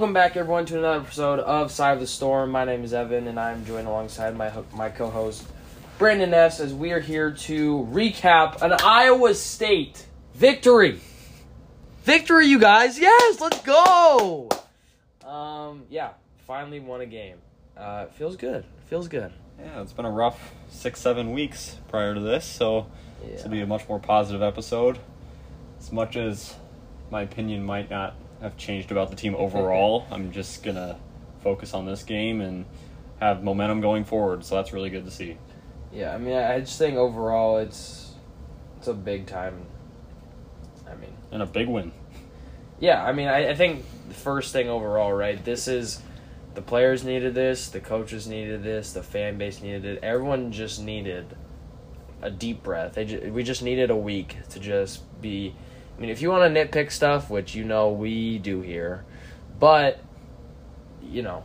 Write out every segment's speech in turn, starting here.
Welcome back, everyone, to another episode of Cy of the Storm. My name is Evan, and I'm joined alongside my my co-host Brandon S. as we are here to recap an Iowa State victory. Victory, you guys! Yes, let's go. Um, yeah, finally won a game. Uh, it feels good. It feels good. Yeah, it's been a rough six, seven weeks prior to this, so Yeah. this will be a much more positive episode. As much as my opinion might not have changed about the team overall, I'm just gonna focus on this game and have momentum going forward. So that's really good to see. Yeah, I mean, I just think overall it's it's a big time. I mean, And a big win. yeah, I mean, I, I think the first thing overall, right? This is the players needed this, the coaches needed this, the fan base needed it. Everyone just needed a deep breath. They ju- we just needed a week to just be. I mean, if you want to nitpick stuff, which you know we do here, but you know,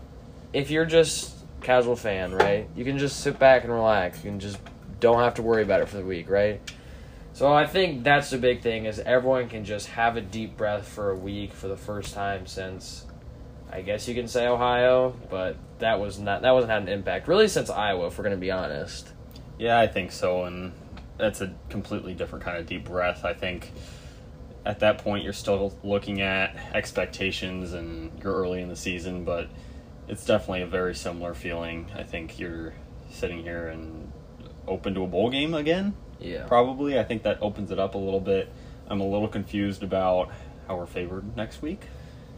if you're just casual fan, right? You can just sit back and relax. You can just don't have to worry about it for the week, right? So I think that's the big thing is everyone can just have a deep breath for a week for the first time since I guess you can say Ohio, but that was not that wasn't had an impact really since Iowa, if we're gonna be honest. Yeah, I think so, and that's a completely different kind of deep breath. I think at that point you're still looking at expectations and you're early in the season, but it's definitely a very similar feeling. I think you're sitting here and open to a bowl game again. Yeah. Probably. I think that opens it up a little bit. I'm a little confused about how we're favored next week.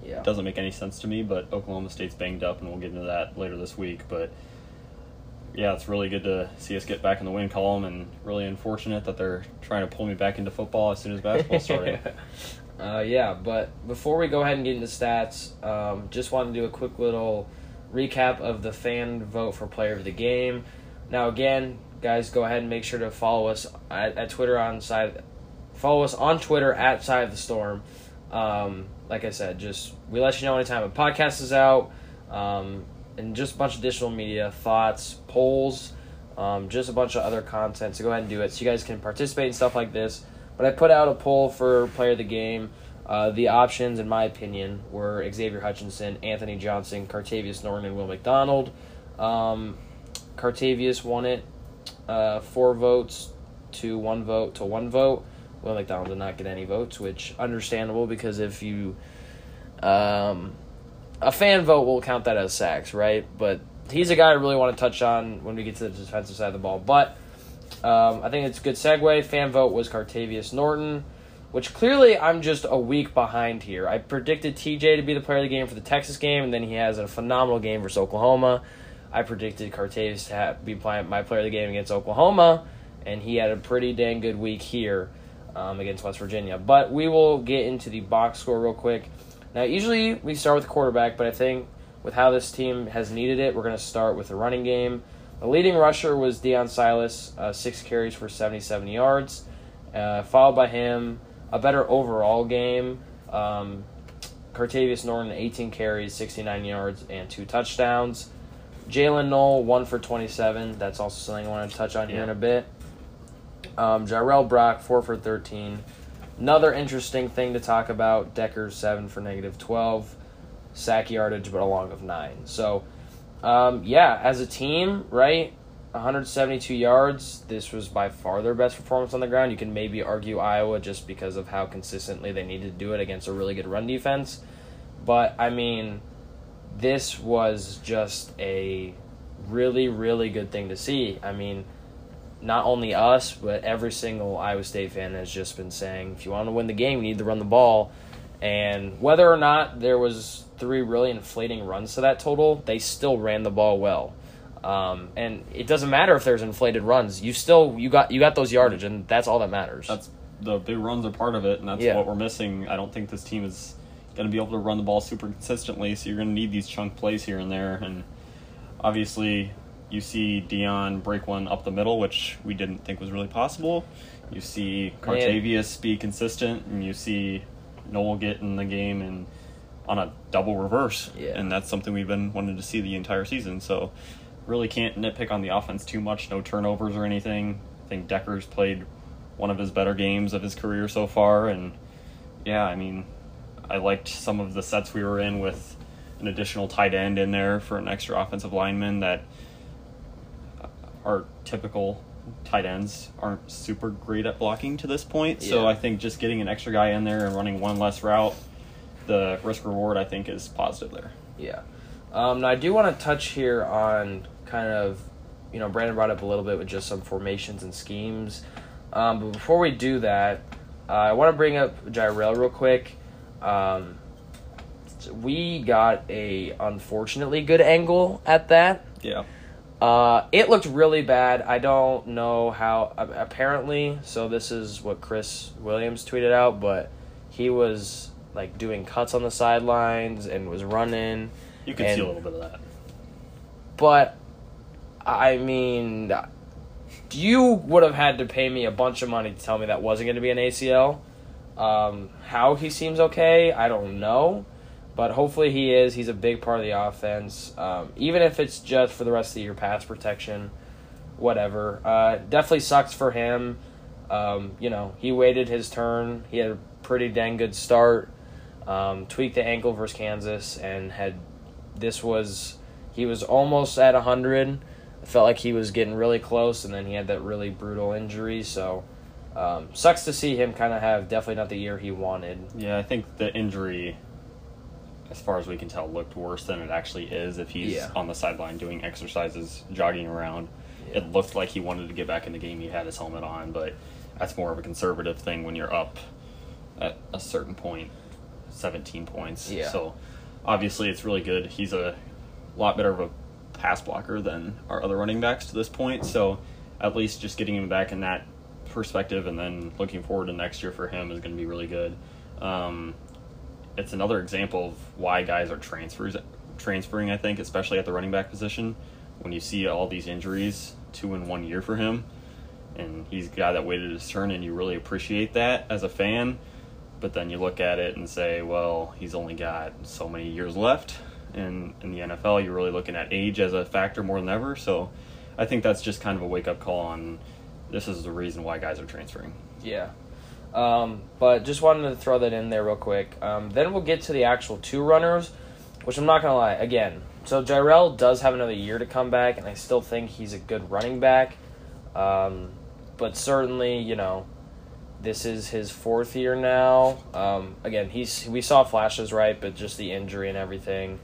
Yeah. It doesn't make any sense to me, but Oklahoma State's banged up, and we'll get into that later this week. But yeah, it's really good to see us get back in the win column, and really unfortunate that they're trying to pull me back into football as soon as basketball started. uh, yeah, but before we go ahead and get into stats, um, just want to do a quick little recap of the fan vote for player of the game. Now, again, guys, go ahead and make sure to follow us at, at Twitter on side. Follow us on Twitter at Cy of the Storm. Um, like I said, just we let you know anytime a podcast is out, um, and just a bunch of additional media, thoughts, polls, um, just a bunch of other content. So go ahead and do it, so you guys can participate in stuff like this. But I put out a poll for player of the game. Uh, the options, in my opinion, were Xavier Hutchinson, Anthony Johnson, Cartevious Norton, and Will McDonald. Um, Cartevious won it, uh, four votes to one vote to one vote. Will McDonald did not get any votes, which understandable because if you, um, a fan vote will count that as sacks, right? But he's a guy I really want to touch on when we get to the defensive side of the ball. But um, I think it's a good segue. Fan vote was Cartevious Norton, which clearly I'm just a week behind here. I predicted TJ to be the player of the game for the Texas game, and then he has a phenomenal game versus Oklahoma. I predicted Cartevious to have, be playing my player of the game against Oklahoma, and he had a pretty dang good week here um, against West Virginia. But we will get into the box score real quick. Now, usually we start with the quarterback, but I think with how this team has needed it, we're going to start with the running game. The leading rusher was Deon Silas, uh, six carries for 77 yards, uh, followed by him a better overall game. Um, Cartevious Norton, 18 carries, 69 yards, and two touchdowns. Jaylin Noel, one for 27. That's also something I want to touch on here in a bit. Um, Jirehl Brock, four for 13. Another interesting thing to talk about Decker, seven for negative 12. Sack yardage, but a long of nine. So, um, yeah, as a team, right? 172 yards. This was by far their best performance on the ground. You can maybe argue Iowa just because of how consistently they needed to do it against a really good run defense. But, I mean, this was just a really, really good thing to see. I mean, not only us, but every single Iowa State fan has just been saying, if you want to win the game, you need to run the ball. And whether or not there was three really inflating runs to that total, they still ran the ball well. Um, and it doesn't matter if there's inflated runs. You still you got you got those yardage, and that's all that matters. That's the big runs are part of it, and that's Yeah. what we're missing. I don't think this team is going to be able to run the ball super consistently, so you're going to need these chunk plays here and there. And obviously, you see Deon break one up the middle, which we didn't think was really possible. You see Cartevious be consistent, and you see Noel get in the game and on a double reverse, Yeah. and that's something we've been wanting to see the entire season. So, really can't nitpick on the offense too much. No turnovers or anything. I think Decker's played one of his better games of his career so far, and yeah, I mean, I liked some of the sets we were in with an additional tight end in there for an extra offensive lineman that our typical tight ends aren't super great at blocking to this point. So I think just getting an extra guy in there and running one less route, the risk reward I think is positive there. Yeah. Um, now I do want to touch here on kind of, you know, Brandon brought up a little bit with just some formations and schemes. Um, but before we do that, uh, I want to bring up Jirehl real quick. Um, we got a unfortunately good angle at that. Yeah. Uh, it looked really bad. I don't know how. Apparently, so this is what Chris Williams tweeted out, but he was like doing cuts on the sidelines and was running. You can And- see a little bit of that. But I mean, you would have had to pay me a bunch of money to tell me that wasn't going to be an ACL. Um, how he seems okay, I don't know. But hopefully he is. He's a big part of the offense. Um, even if it's just for the rest of the year, pass protection, whatever. Uh, definitely sucks for him. Um, you know, he waited his turn. He had a pretty dang good start. Um, tweaked the ankle versus Kansas and had this was he was almost at 100 I felt like he was getting really close and then he had that really brutal injury so um, sucks to see him kind of have definitely not the year he wanted Yeah, I think the injury, as far as we can tell, looked worse than it actually is. If he's Yeah. on the sideline doing exercises, jogging around, Yeah. it looked like he wanted to get back in the game. He had his helmet on, but that's more of a conservative thing when you're up at a certain point, 17 points. Yeah. So obviously, it's really good. He's a lot better of a pass blocker than our other running backs to this point. So at least just getting him back in that perspective and then looking forward to next year for him is going to be really good. Um, it's another example of why guys are transfers transferring. I think, especially at the running back position, when you see all these injuries, two in one year for him, and he's a guy that waited his turn, and you really appreciate that as a fan. But then you look at it and say, well, he's only got so many years left. And in the NFL, you're really looking at age as a factor more than ever. So I think that's just kind of a wake up call on this is the reason why guys are transferring. yeah um, but just wanted to throw that in there real quick um, then we'll get to the actual two runners which I'm not gonna lie again so Jirehl does have another year to come back and I still think he's a good running back um, but certainly you know this is his fourth year now. Um, again, he's we saw flashes, right? But just the injury and everything.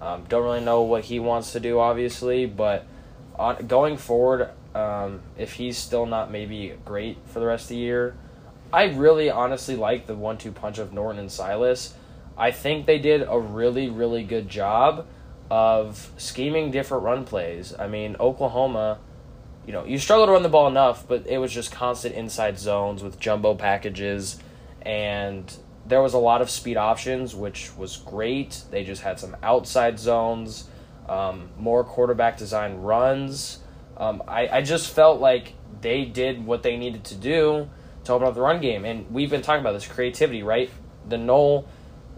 Um, don't really know what he wants to do, obviously. But on, going forward, um, if he's still not maybe great for the rest of the year, I really honestly like the one-two punch of Norton and Silas. I think they did a really, really good job of scheming different run plays. I mean, Oklahoma you know, you struggle to run the ball enough, but it was just constant inside zones with jumbo packages, and there was a lot of speed options, which was great. They just had some outside zones, um, more quarterback design runs. Um, I, I just felt like they did what they needed to do to open up the run game, and we've been talking about this creativity, right? The Noel.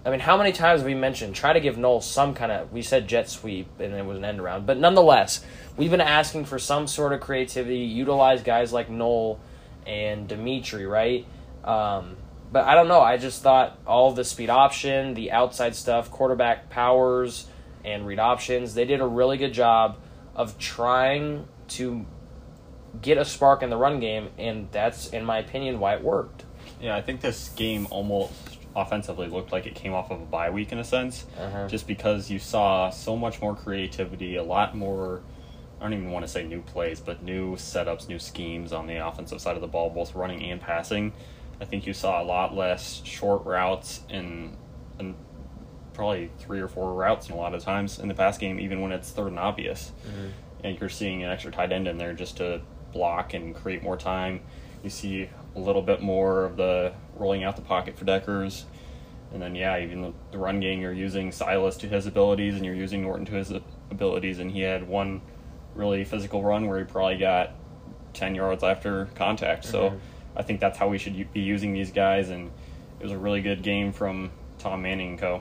I mean, how many times have we mentioned try to give Noel some kind of? We said jet sweep, and it was an end around, but nonetheless, we've been asking for some sort of creativity. Utilize guys like Noel and Dimitri, right? Um, but I don't know. I just thought all the speed option, the outside stuff, quarterback powers, and read options. They did a really good job of trying to get a spark in the run game, and that's, in my opinion, why it worked. Yeah, I think this game almost offensively looked like it came off of a bye week in a sense, Uh-huh. just because you saw so much more creativity, a lot more. I don't even want to say new plays, but new setups, new schemes on the offensive side of the ball, both running and passing. I think you saw a lot less short routes and and probably three or four routes, and a lot of times in the pass game, even when it's third and obvious. And you're seeing an extra tight end in there just to block and create more time. You see a little bit more of the rolling out the pocket for Dekkers. And then, yeah, even the, the run game, you're using Silas to his abilities and you're using Norton to his abilities. And he had one really physical run where he probably got 10 yards after contact. So Mhm. I think that's how we should be using these guys. And it was a really good game from Tom Manning and co.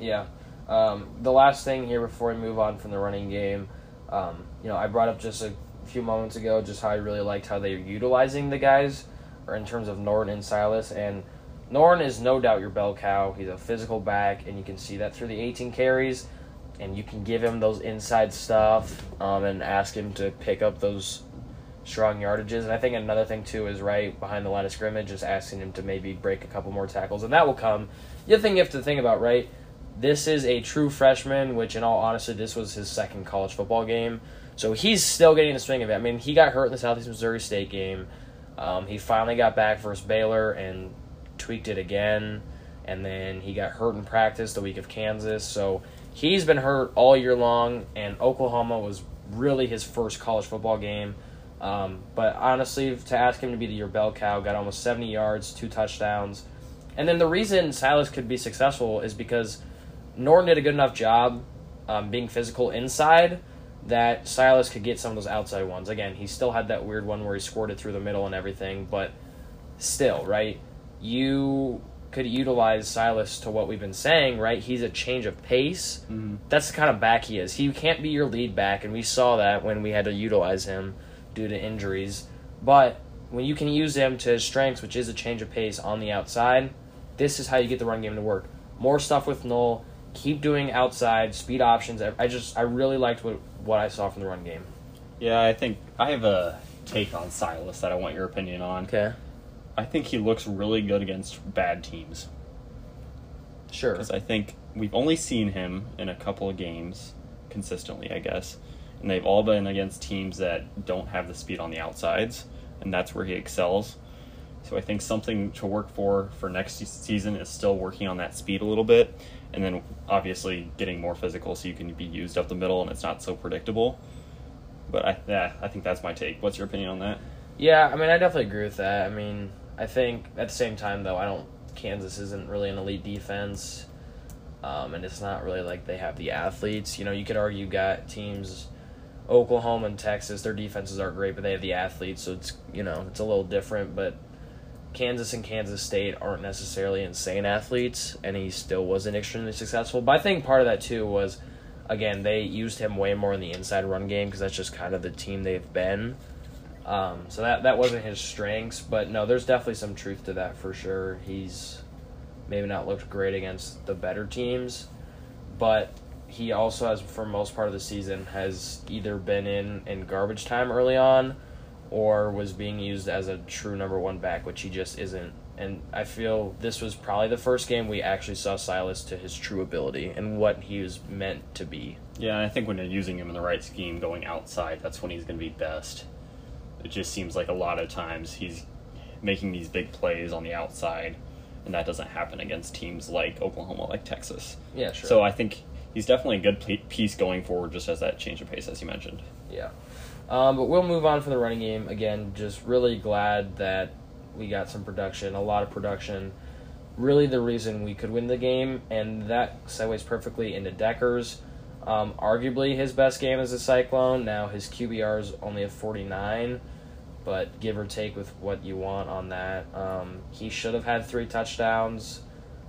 Yeah. Um, the last thing here before we move on from the running game, um, you know, I brought up just a few moments ago just how I really liked how they're utilizing the guys, or in terms of Norton and Silas. And Norton is no doubt your bell cow. He's a physical back, and you can see that through the 18 carries. and you can give him those inside stuff um, and ask him to pick up those strong yardages. And I think another thing too is right behind the line of scrimmage, just asking him to maybe break a couple more tackles, and that will come. The other thing you have to think about, right? This is a true freshman, which in all honesty, this was his second college football game. So he's still getting the swing of it. I mean, he got hurt in the Southeast Missouri State game. Um, he finally got back versus Baylor and tweaked it again. And then he got hurt in practice the week of Kansas. So he's been hurt all year long. And Oklahoma was really his first college football game. Um, but honestly, to ask him to be the your bell cow, got almost 70 yards, two touchdowns. And then the reason Silas could be successful is because Norton did a good enough job um, being physical inside that Silas could get some of those outside ones. Again, he still had that weird one where he it through the middle and everything, but still, right? You could utilize Silas to what we've been saying, right? He's a change of pace. Mhm. That's the kind of back he is. He can't be your lead back, and we saw that when we had to utilize him due to injuries. But when you can use him to his strengths, which is a change of pace on the outside, this is how you get the run game to work. More stuff with Noel. Keep doing outside speed options. I just I really liked what what I saw from the run game. Yeah, I think I have a take on Silas that I want your opinion on. Okay. I think he looks really good against bad teams Sure. because I think we've only seen him in a couple of games consistently, I guess, and they've all been against teams that don't have the speed on the outsides, and that's where he excels. So I think something to work for for next season is still working on that speed a little bit, and then obviously getting more physical so you can be used up the middle and it's not so predictable. But I, yeah, I think that's my take. What's your opinion on that? Yeah, I mean, I definitely agree with that. I mean, I think at the same time, though, I don't. Kansas isn't really an elite defense, um, and it's not really like they have the athletes. You know, you could argue got teams, Oklahoma and Texas. Their defenses aren't great, but they have the athletes, so it's you know it's a little different. But Kansas and Kansas State aren't necessarily insane athletes, and he still wasn't extremely successful. But I think part of that too was, again, they used him way more in the inside run game because that's just kind of the team they've been. Um, so that that wasn't his strengths, but no, there's definitely some truth to that for sure. He's maybe not looked great against the better teams, but he also has for most part of the season has either been in in garbage time early on or was being used as a true number one back, which he just isn't. And I feel this was probably the first game we actually saw Silas to his true ability and what he was meant to be. Yeah, I think when you're using him in the right scheme, going outside, that's when he's going to be best. It just seems like a lot of times he's making these big plays on the outside, and that doesn't happen against teams like Oklahoma, like Texas. Yeah, sure. So I think he's definitely a good piece going forward, just as that change of pace, as you mentioned. Yeah. Um, but we'll move on from the running game. Again, just really glad that we got some production, a lot of production. Really, the reason we could win the game, and that segues perfectly into Decker's. Um, arguably, his best game as a Cyclone. Now, his QBR is only a 49, but give or take with what you want on that. Um, he should have had three touchdowns.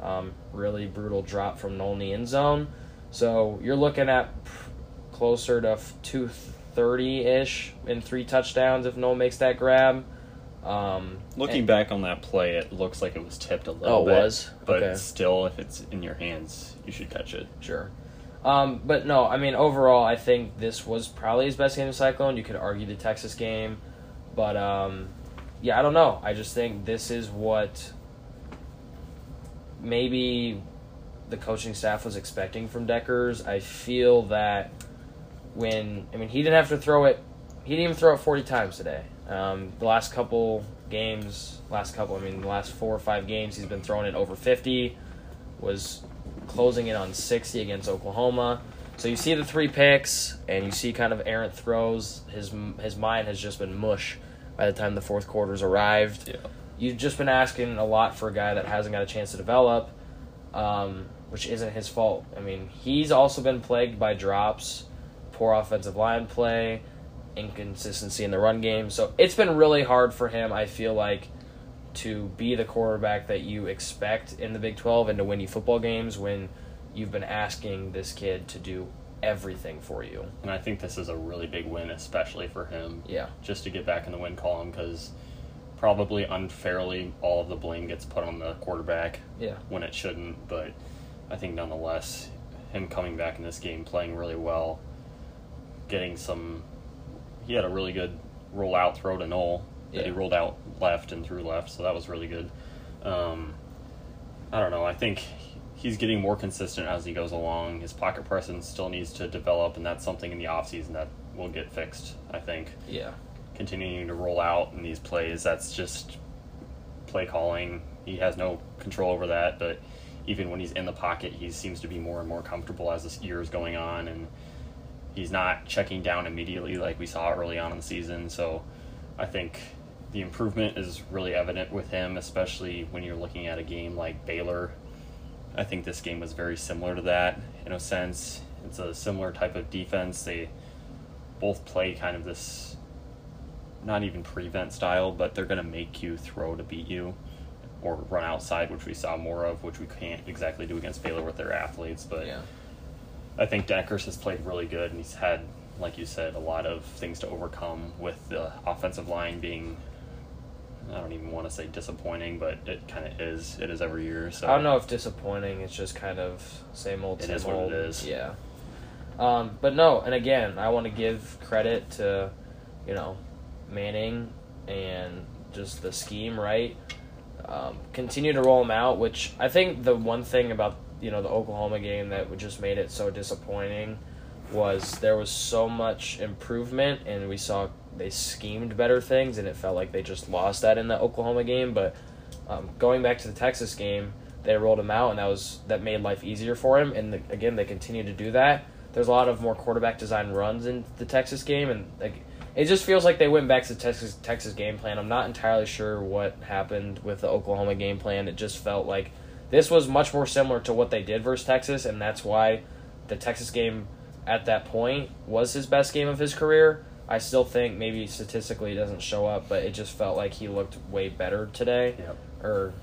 Um, really brutal drop from Noel in zone. So you're looking at closer to f- 230 ish in three touchdowns if Noel makes that grab. Um, Looking and- back on that play, it looks like it was tipped a little Oh, it bit. was? But Okay. still, if it's in your hands, you should catch it. Sure. Um, but no, I mean, overall, I think this was probably his best game of Cyclone. You could argue the Texas game. But, um, yeah, I don't know. I just think this is what maybe the coaching staff was expecting from Dekkers. I feel that when, I mean, he didn't have to throw it, he didn't even throw it 40 times today. Um, the last couple games, last couple, I mean, the last four or five games, he's been throwing it over 50, was closing in on 60 against Oklahoma. So you see the three picks, and you see kind of errant throws. His his mind has just been mush by the time the fourth quarter's arrived. Yeah. You've just been asking a lot for a guy that hasn't got a chance to develop, um, which isn't his fault. I mean, he's also been plagued by drops, poor offensive line play, inconsistency in the run game. So it's been really hard for him, I feel like, to be the quarterback that you expect in the Big 12 and to win you football games when you've been asking this kid to do everything for you. And I think this is a really big win, especially for him. Yeah. just to get back in the win column because probably unfairly all of the blame gets put on the quarterback Yeah. when it shouldn't. But I think nonetheless, him coming back in this game, playing really well, getting some. He had a really good rollout throw to Noel that he rolled out left and through left, so that was really good. Um, I don't know. I think he's getting more consistent as he goes along. His pocket presence still needs to develop, and that's something in the offseason that will get fixed. I think Yeah. continuing to roll out in these plays. That's just play calling. He has no control over that, but even when he's in the pocket, he seems to be more and more comfortable as this year is going on, and he's not checking down immediately like we saw early on in the season. So I think the improvement is really evident with him, especially when you're looking at a game like Baylor. I think this game was very similar to that in a sense. It's a similar type of defense. They both play kind of this not even prevent style, but they're going to make you throw to beat you or run outside, which we saw more of, which we can't exactly do against Baylor with their athletes. But Yeah. I think Dekkers has played really good, and he's had, like you said, a lot of things to overcome with the offensive line being. I don't even want to say disappointing, but it kind of is. It is every year. So I don't know if disappointing. It's just kind of same old, It same is what it old. is. Yeah. Um, but no, and again, I want to give credit to, you know, Manning and just the scheme, right? Um, continue to roll them out, which I think the one thing about you know the Oklahoma game that just made it so disappointing was there was so much improvement, and we saw they schemed better things, and it felt like they just lost that in the Oklahoma game. But um, going back to the Texas game, they rolled him out, and that was that made life easier for him. And the, again, they continue to do that. There's a lot of more quarterback design runs in the Texas game, and like it just feels like they went back to the Texas Texas game plan. I'm not entirely sure what happened with the Oklahoma game plan. It just felt like this was much more similar to what they did versus Texas, and that's why the Texas game at that point was his best game of his career. I still think maybe statistically it doesn't show up, but it just felt like he looked way better today Yep. or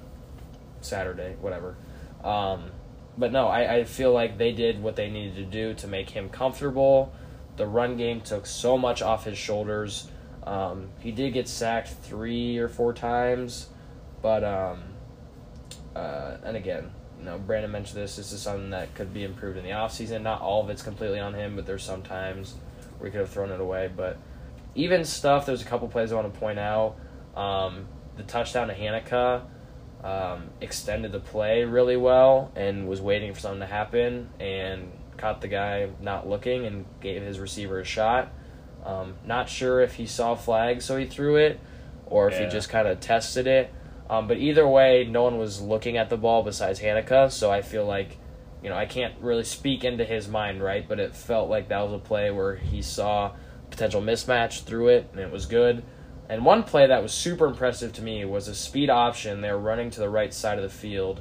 Saturday, whatever. Um, but no, I, I feel like they did what they needed to do to make him comfortable. The run game took so much off his shoulders. Um, he did get sacked three or four times, but um, uh, and again, you know, Brandon mentioned this. This is something that could be improved in the offseason. Not all of it's completely on him, but there's some times where he could have thrown it away. But even stuff, there's a couple plays I want to point out. Um, the touchdown to Hanika um, extended the play really well and was waiting for something to happen and caught the guy not looking and gave his receiver a shot. Um, not sure if he saw flag, so he threw it, or if Yeah. he just kind of tested it. Um, but either way, no one was looking at the ball besides Hanika, so I feel like, you know, I can't really speak into his mind, right? But it felt like that was a play where he saw potential mismatch, through it, and it was good. And one play that was super impressive to me was a speed option. They were running to the right side of the field,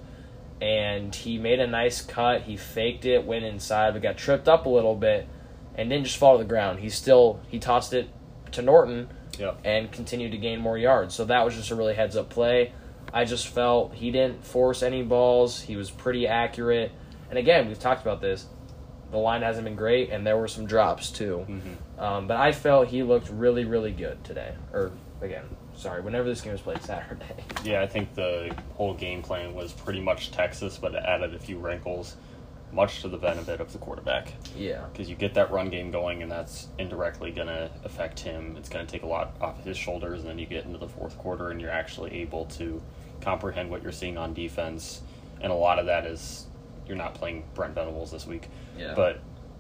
and he made a nice cut. He faked it, went inside, but got tripped up a little bit, and didn't just fall to the ground. He still he tossed it to Norton Yep. and continued to gain more yards. So that was just a really heads up play. I just felt he didn't force any balls. He was pretty accurate. And again, we've talked about this. The line hasn't been great, and there were some drops too. hmm Um, but I felt he looked really, really good today. Or again, sorry, whenever this game was played Saturday. Yeah, I think the whole game plan was pretty much Texas, but it added a few wrinkles, much to the benefit of the quarterback. yeah, Because you get that run game going, and that's indirectly going to affect him. It's going to take a lot off his shoulders, and then you get into the fourth quarter, and you're actually able to comprehend what you're seeing on defense. And a lot of that is you're not playing Brent Venables this week. yeah, But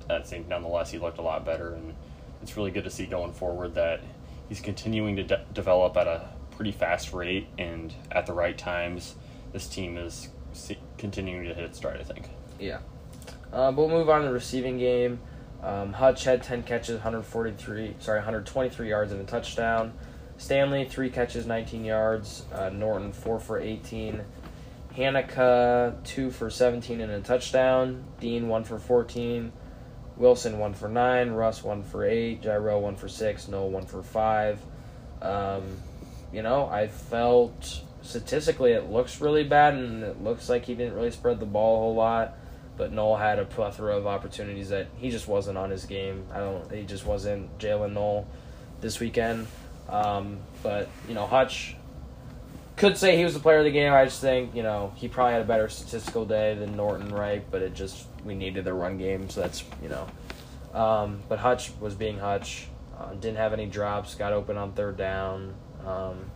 uh, I think nonetheless, he looked a lot better, and it's really good to see going forward that he's continuing to de- develop at a pretty fast rate and at the right times. This team is continuing to hit its stride, I think. yeah. Uh, but we'll move on to the receiving game. Um, Hutch had 10 catches, 143, sorry, 123 yards and a touchdown. Stanley, 3 catches, 19 yards. Uh, Norton, 4 for 18. Hanika, 2 for 17 and a touchdown. Dean, 1 for 14. Wilson, 1 for 9. Russ, 1 for 8. Gyro, 1 for 6. Noah, 1 for 5. Um, you know, I felt statistically it looks really bad and it looks like he didn't really spread the ball a whole lot. But Noel had a plethora of opportunities that he just wasn't on his game. I don't. He just wasn't Jaylin Noel this weekend. Um, but you know, Hutch could say he was the player of the game. I just think you know he probably had a better statistical day than Norton, right? But it just we needed the run game, so that's you know. Um, but Hutch was being Hutch. Uh, didn't have any drops. Got open on third down. Um,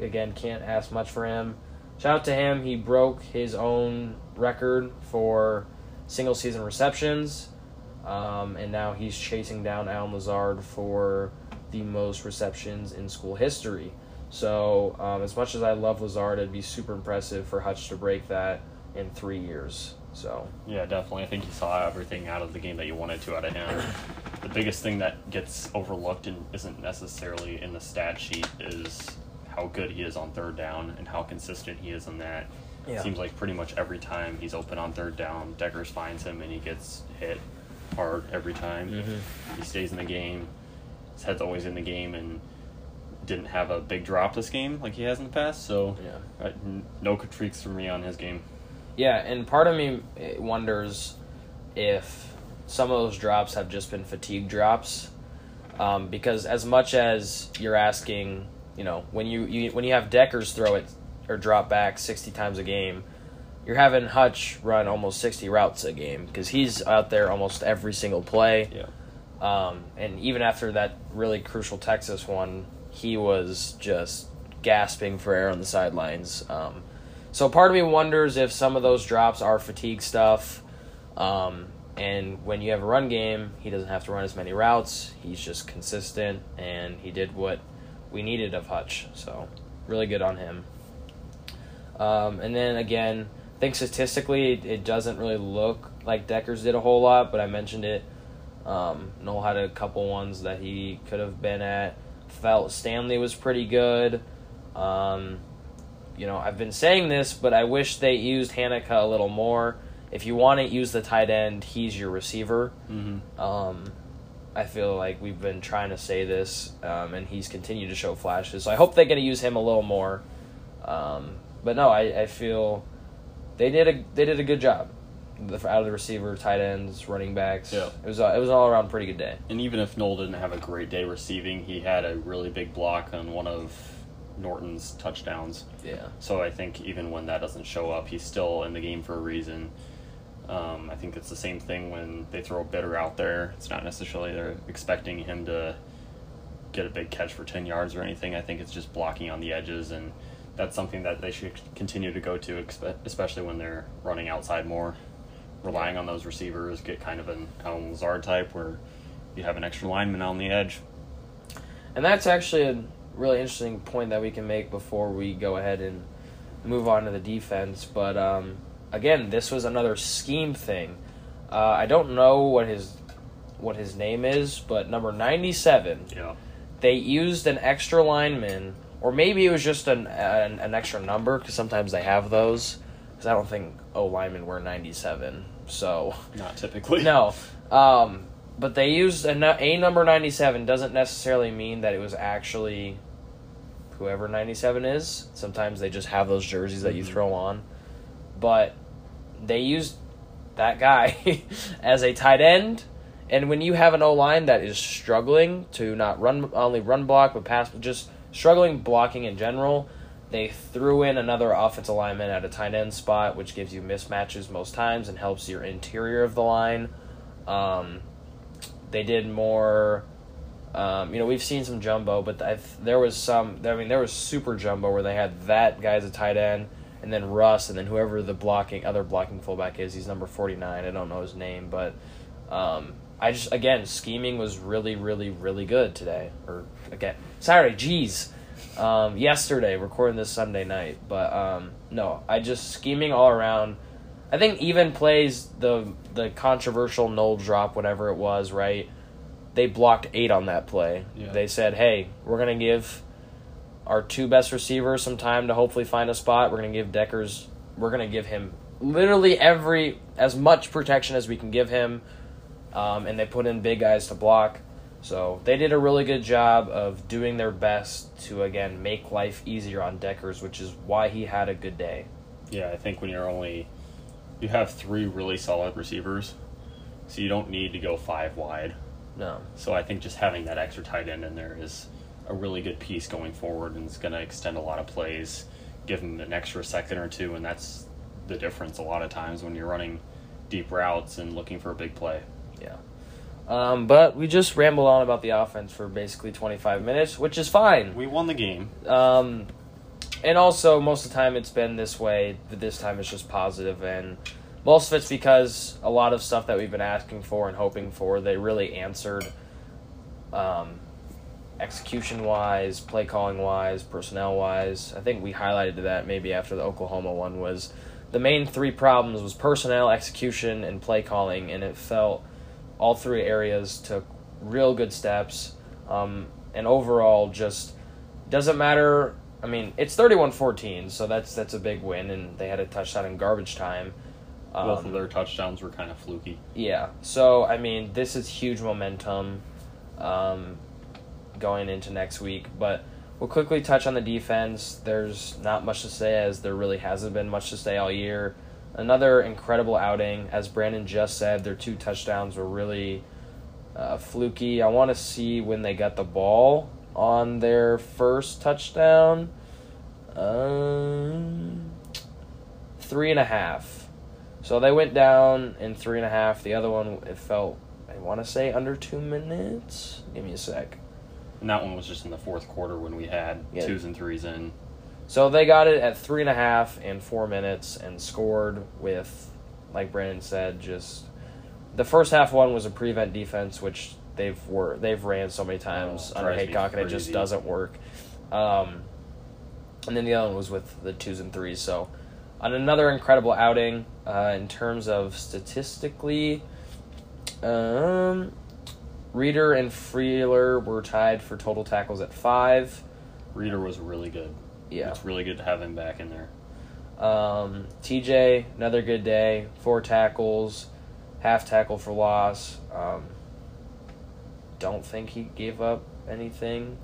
again, can't ask much for him. Shout out to him. He broke his own record for single season receptions, um, and now he's chasing down Allen Lazard for the most receptions in school history. So, um, as much as I love Lazard, it'd be super impressive for Hutch to break that in three years. So, Yeah, definitely. I think you saw everything out of the game that you wanted to out of him. The biggest thing that gets overlooked and isn't necessarily in the stat sheet is how good he is on third down and how consistent he is on that. Yeah. Seems like pretty much every time he's open on third down, Dekkers finds him and he gets hit hard every time. Mhm. He stays in the game. His head's always in the game and didn't have a big drop this game like he has in the past. So yeah. uh, no critiques from me on his game. Yeah, and part of me eh, wonders if some of those drops have just been fatigue drops, um, because as much as you're asking, you know, when you, you when you have Dekkers throw it or drop back sixty times a game, you're having Hutch run almost sixty routes a game because he's out there almost every single play. Yeah. Um, and even after that really crucial Texas one, he was just gasping for air on the sidelines. Um, so part of me wonders if some of those drops are fatigue stuff. Um, and when you have a run game, he doesn't have to run as many routes. He's just consistent, and he did what we needed of Hutch. So really good on him. Um, and then again, I think statistically it, it doesn't really look like Dekkers did a whole lot, but I mentioned it. Um, Noel had a couple ones that he could have been at. Felt Stanley was pretty good. Um, you know, I've been saying this, but I wish they used Hanika a little more. If you want to use the tight end, he's your receiver. Mm-hmm. Um, I feel like we've been trying to say this, um, and he's continued to show flashes. So I hope they're going to use him a little more. Um, but no, I, I feel they did a they did a good job The- out of the receiver, tight ends, running backs. Yeah. it was a, it was all around pretty good day. And even if Noel didn't have a great day receiving, he had a really big block on one of Norton's touchdowns. Yeah, So I think even when that doesn't show up, he's still in the game for a reason. Um, I think it's the same thing when they throw a Bitter out there. It's not necessarily they're expecting him to get a big catch for 10 yards or anything. I think it's just blocking on the edges, and that's something that they should continue to go to, especially when they're running outside more. Relying on those receivers, get kind of an Allen Lazard type where you have an extra lineman on the edge. and that's actually a really interesting point that we can make before we go ahead and move on to the defense. But um, again, this was another scheme thing. Uh, I don't know what his what his name is, but number ninety seven. Yeah. they used an extra lineman, or maybe it was just an an, an extra number because sometimes they have those. Because I don't think O linemen wear ninety seven. So Not typically. no, um, but they used a, a number ninety seven doesn't necessarily mean that it was actually whoever ninety seven is. Sometimes they just have those jerseys that you Mhm. throw on, but they used that guy as a tight end. And when you have an O line that is struggling to not run only run block but pass, just struggling blocking in general, they threw in another offensive lineman at a tight end spot, which gives you mismatches most times and helps your interior of the line. Um, they did more. Um, you know, we've seen some jumbo, but I've, there was some. I mean, there was super jumbo where they had that guy as a tight end, and then Russ, and then whoever the blocking other blocking fullback is. He's number forty nine. I don't know his name, but um, I just again scheming was really, really, really good today. Or again, sorry, Jeez, um, yesterday recording this Sunday night. But um, no, I just scheming all around. I think even plays the the controversial Noel drop, whatever it was, right? They blocked eight on that play. Yeah. They said, "Hey, we're gonna give our two best receivers some time to hopefully find a spot. We're gonna give Dekkers. We're gonna give him literally every as much protection as we can give him." Um, and they put in big guys to block. So they did a really good job of doing their best to again make life easier on Dekkers, which is why he had a good day. Yeah, I think when you're only you have three really solid receivers, so you don't need to go five wide. No. So I think just having that extra tight end in there is a really good piece going forward, and it's going to extend a lot of plays, give them an extra second or two, and that's the difference. A lot of times when you're running deep routes and looking for a big play. Yeah. Um, but we just rambled on about the offense for basically 25 minutes, which is fine. We won the game. Um, and also, most of the time it's been this way, but this time it's just positive, and most of it's because a lot of stuff that we've been asking for and hoping for, they really answered. Um, execution wise, play calling wise, personnel wise. I think we highlighted that maybe after the Oklahoma one was the main three problems was personnel, execution, and play calling, and it felt all three areas took real good steps. Um, and overall, just doesn't matter. I mean, it's 31-14, so that's that's a big win, and they had a touchdown in garbage time. Both of Um, their touchdowns were kind of fluky. yeah. So I mean, this is huge momentum um, going into next week. But we'll quickly touch on the defense. There's not much to say, as there really hasn't been much to say all year. Another incredible outing, as Brandon just said. Their two touchdowns were really uh, fluky. I want to see when they got the ball on their first touchdown. Um, three and a half. So they went down in three and a half. The other one, it felt, I want to say under two minutes. Give me a sec. And that one was just in the fourth quarter when we had Yeah. twos and threes in. So they got it at three and a half in four minutes and scored with, like Brandon said, just the first half one was a prevent defense, which they've were they've ran so many times Oh, under Heacock, and it just doesn't work. Um, and then the other one was with the twos and threes. So, on another incredible outing uh, in terms of statistically, um, Reader and Freyler were tied for total tackles at five. Reader was really good. Yeah. It's really good to have him back in there. Um, TJ, another good day. Four tackles, half tackle for loss. Um, don't think he gave up anything.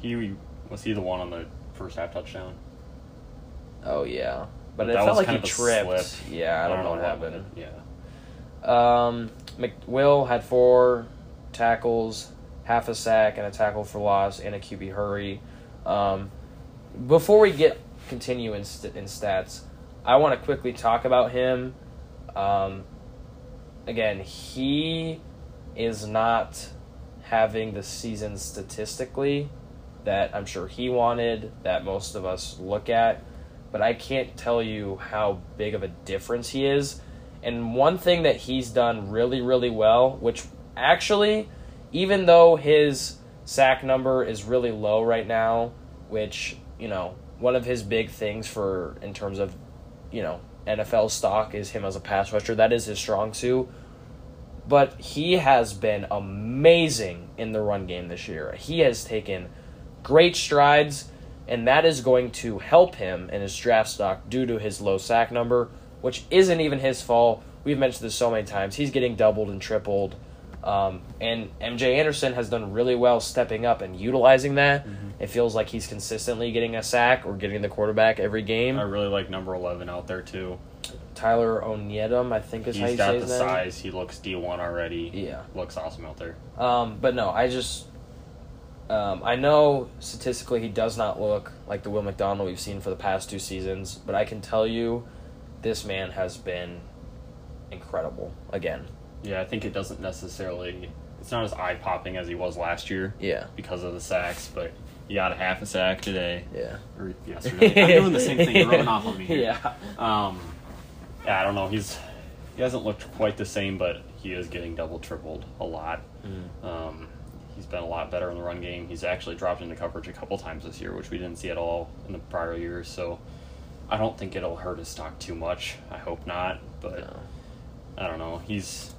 He was he the one on the first half touchdown? Oh yeah, but That it felt like he a tripped. slip. Yeah, I don't, know what happened. happened. Yeah. Um, McWill had four tackles, half a sack, and a tackle for loss, and a QB hurry. Um, before we get continue in, st- in stats, I want to quickly talk about him. Um, again, he is not having the season statistically that I'm sure he wanted, that most of us look at, but I can't tell you how big of a difference he is. And one thing that he's done really, really well, which actually, even though his sack number is really low right now, which, you know, one of his big things for in terms of, you know, NFL stock is him as a pass rusher. That is his strong suit. But he has been amazing in the run game this year. He has taken great strides, and that is going to help him in his draft stock due to his low sack number, which isn't even his fault. We've mentioned this so many times. He's getting doubled and tripled. Um, and MJ Anderson has done really well stepping up and utilizing that. It feels like he's consistently getting a sack or getting the quarterback every game. I really like number eleven out there too. Tyler Onyedim, I think is how He's you got say the his name. size. He looks D one already. Yeah. Looks awesome out there. Um, but no, I just um, I know statistically he does not look like the Will McDonald we've seen for the past two seasons, but I can tell you this man has been incredible again. Yeah, I think it doesn't necessarily. It's not as eye popping as he was last year Yeah. because of the sacks, but he got a half a sack today Yeah. or yesterday. I'm doing the same thing. You're rubbing off on me here. Yeah. Um, yeah, I don't know. He's he hasn't looked quite the same, but he is getting double tripled a lot. Mm. Um, he's been a lot better in the run game. He's actually dropped into coverage a couple times this year, which we didn't see at all in the prior years. So I don't think it'll hurt his stock too much. I hope not, but No. I don't know. He's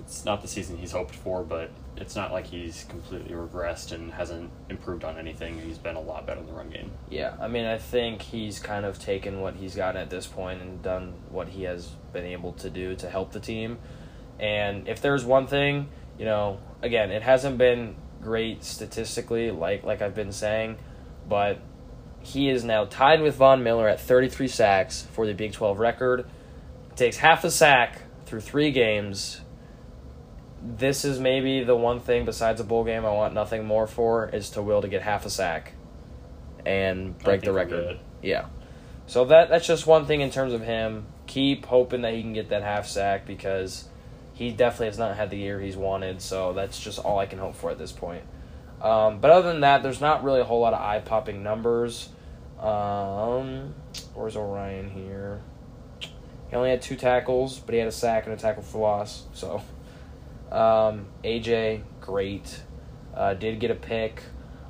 it's not the season he's hoped for, but it's not like he's completely regressed and hasn't improved on anything. He's been a lot better in the run game. Yeah, I mean, I think he's kind of taken what he's gotten at this point and done what he has been able to do to help the team. And if there's one thing, you know, again, it hasn't been great statistically, like like I've been saying, but he is now tied with Von Miller at 33 sacks for the Big 12 record. Takes half a sack through three games. This is maybe the one thing besides a bowl game I want nothing more for is to will to get half a sack and break the record. Yeah. So that that's just one thing in terms of him. keep hoping that he can get that half sack because he definitely has not had the year he's wanted. So that's just all I can hope for at this point. Um, but other than that, there's not really a whole lot of eye popping numbers. Um, where's O'Rien here? He only had two tackles, but he had a sack and a tackle for loss. So, um, AJ, great. Uh, did get a pick.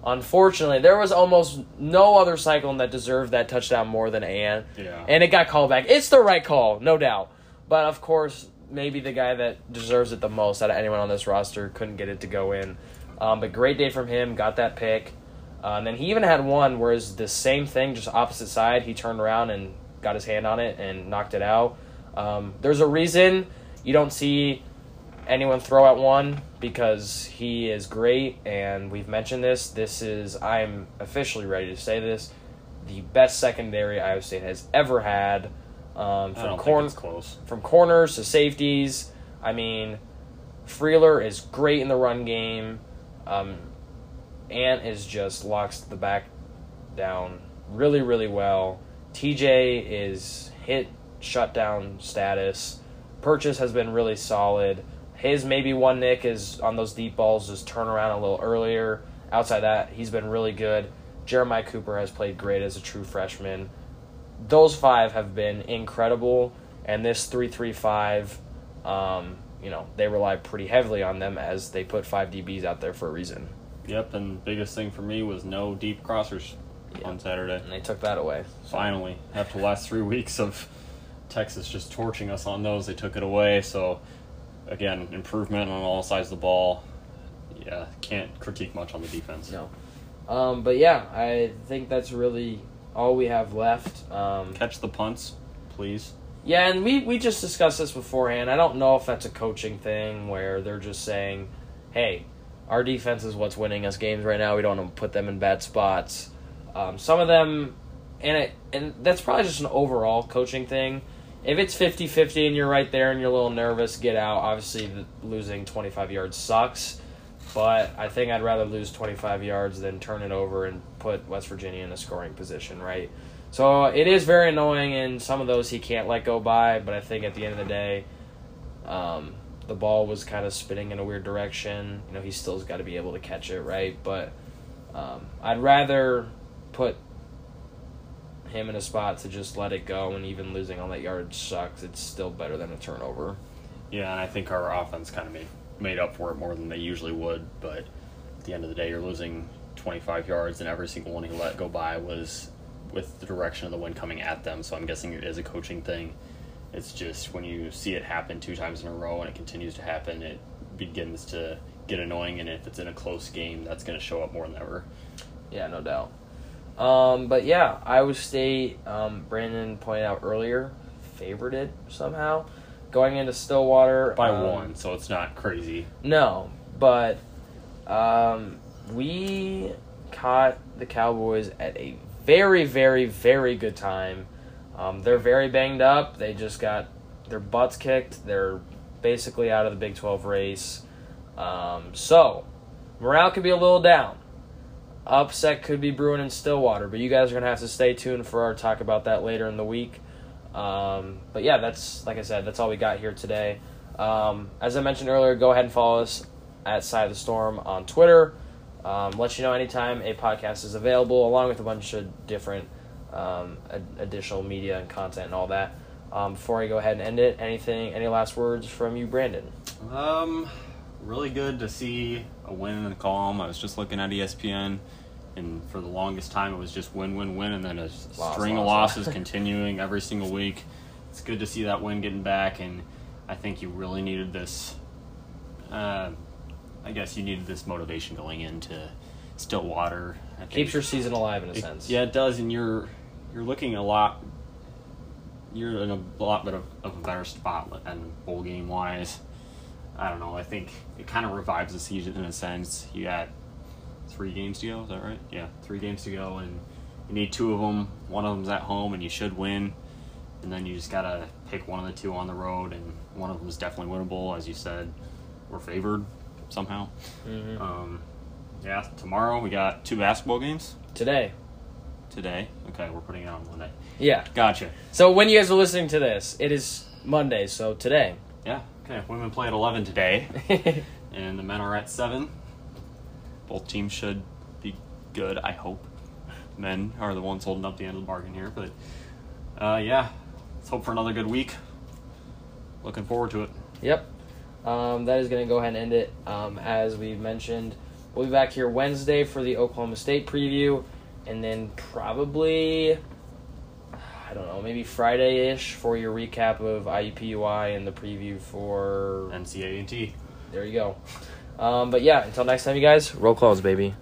Unfortunately, there was almost no other Cyclone that deserved that touchdown more than Ant. Yeah. And it got called back. It's the right call, no doubt. But of course, maybe the guy that deserves it the most out of anyone on this roster couldn't get it to go in. Um, but great day from him. Got that pick. Uh, and then he even had one where it's the same thing, just opposite side. He turned around and got his hand on it and knocked it out. Um, there's a reason you don't see anyone throw at one because he is great, and we've mentioned this. This is I'm officially ready to say this, the best secondary Iowa State has ever had. Um, from don't corn think it's close. from corners to safeties. I mean, Freyler is great in the run game. Um, Ant is just locks the back down really, really well. TJ is hit shutdown status. Purchase has been really solid. His maybe one nick is on those deep balls, just turn around a little earlier. Outside that, he's been really good. Jeremiah Cooper has played great as a true freshman. Those five have been incredible, and this three three five, um, you know, they rely pretty heavily on them as they put five DBs out there for a reason, Yep, and biggest thing for me was no deep crossers on Saturday. and they took that away. Finally, after the last three weeks of Texas just torching us on those, they took it away. So, again, improvement on all sides of the ball. Yeah, can't critique much on the defense. No, um, but yeah, I think that's really all we have left. Um, Catch the punts, please. Yeah, and we, we just discussed this beforehand. I don't know if that's a coaching thing where they're just saying, hey, our defense is what's winning us games right now. We don't want to put them in bad spots. Um, some of them, and it, and that's probably just an overall coaching thing. If it's 50 50 and you're right there and you're a little nervous, get out. Obviously, losing 25 yards sucks, but I think I'd rather lose 25 yards than turn it over and put West Virginia in a scoring position, right? So it is very annoying, and some of those he can't let go by. But I think at the end of the day, um, the ball was kind of spinning in a weird direction. You know, he still's got to be able to catch it, right? But um, I'd rather put him in a spot to just let it go, and even losing all that yard sucks. It's still better than a turnover. Yeah, and I think our offense kind of made made up for it more than they usually would. But at the end of the day, you're losing 25 yards, and every single one he let go by was with the direction of the wind coming at them. So I'm guessing it is a coaching thing. It's just when you see it happen two times in a row and it continues to happen, it begins to get annoying. And if it's in a close game, that's going to show up more than ever. Yeah, no doubt. Um, but yeah, Iowa State, um, Brandon pointed out earlier, favored it somehow. Going into Stillwater. By um, one, so it's not crazy. No, but um, we caught the Cowboys at a very, very, very good time. Um, they're very banged up. They just got their butts kicked. They're basically out of the Big 12 race. Um, so, morale could be a little down. Upset could be brewing in Stillwater, but you guys are to have to stay tuned for our talk about that later in the week. Um, but yeah, that's, like I said, that's all we got here today. Um, as I mentioned earlier, go ahead and follow us at Cy of the Storm on Twitter. Um, let you know anytime a podcast is available, along with a bunch of different um, ad- additional media and content and all that. Um, before I go ahead and end it, anything, any last words from you, Brandon? Um, really good to see a win in the column. I was just looking at ESPN, and for the longest time it was just win, win, win, and then a Loss, string of losses loss. continuing every single week. It's good to see that win getting back, and I think you really needed this. Uh, I guess you needed this motivation going into Stillwater. I think- Keeps your season alive in a it- sense. Yeah, it does, and you're you're looking a lot. You're in a lot bit of, of a better spot and bowl game wise. I don't know. I think it kind of revives the season in a sense. You got three games to go. Is that right? Yeah, three games to go, and you need two of them. One of them's at home, and you should win. And then you just gotta pick one of the two on the road, and one of them is definitely winnable, as you said. We're favored somehow. Mhm. Um, yeah, tomorrow we got two basketball games Today, today. Okay, we're putting it on Monday. Yeah. Gotcha. So when you guys are listening to this, it is Monday. So today. Yeah. Okay. Women play at eleven today, and the men are at seven. Both teams should be good. I hope. Men are the ones holding up the end of the bargain here, but uh, yeah, let's hope for another good week. Looking forward to it. Yep. Um, that is going to go ahead and end it. Um, as we mentioned, we'll be back here Wednesday for the Oklahoma State preview, and then probably, I don't know, maybe Friday ish for your recap of IUPUI and the preview for. NCAA and T. There you go. Um, but yeah, until next time, you guys, roll Clones, baby.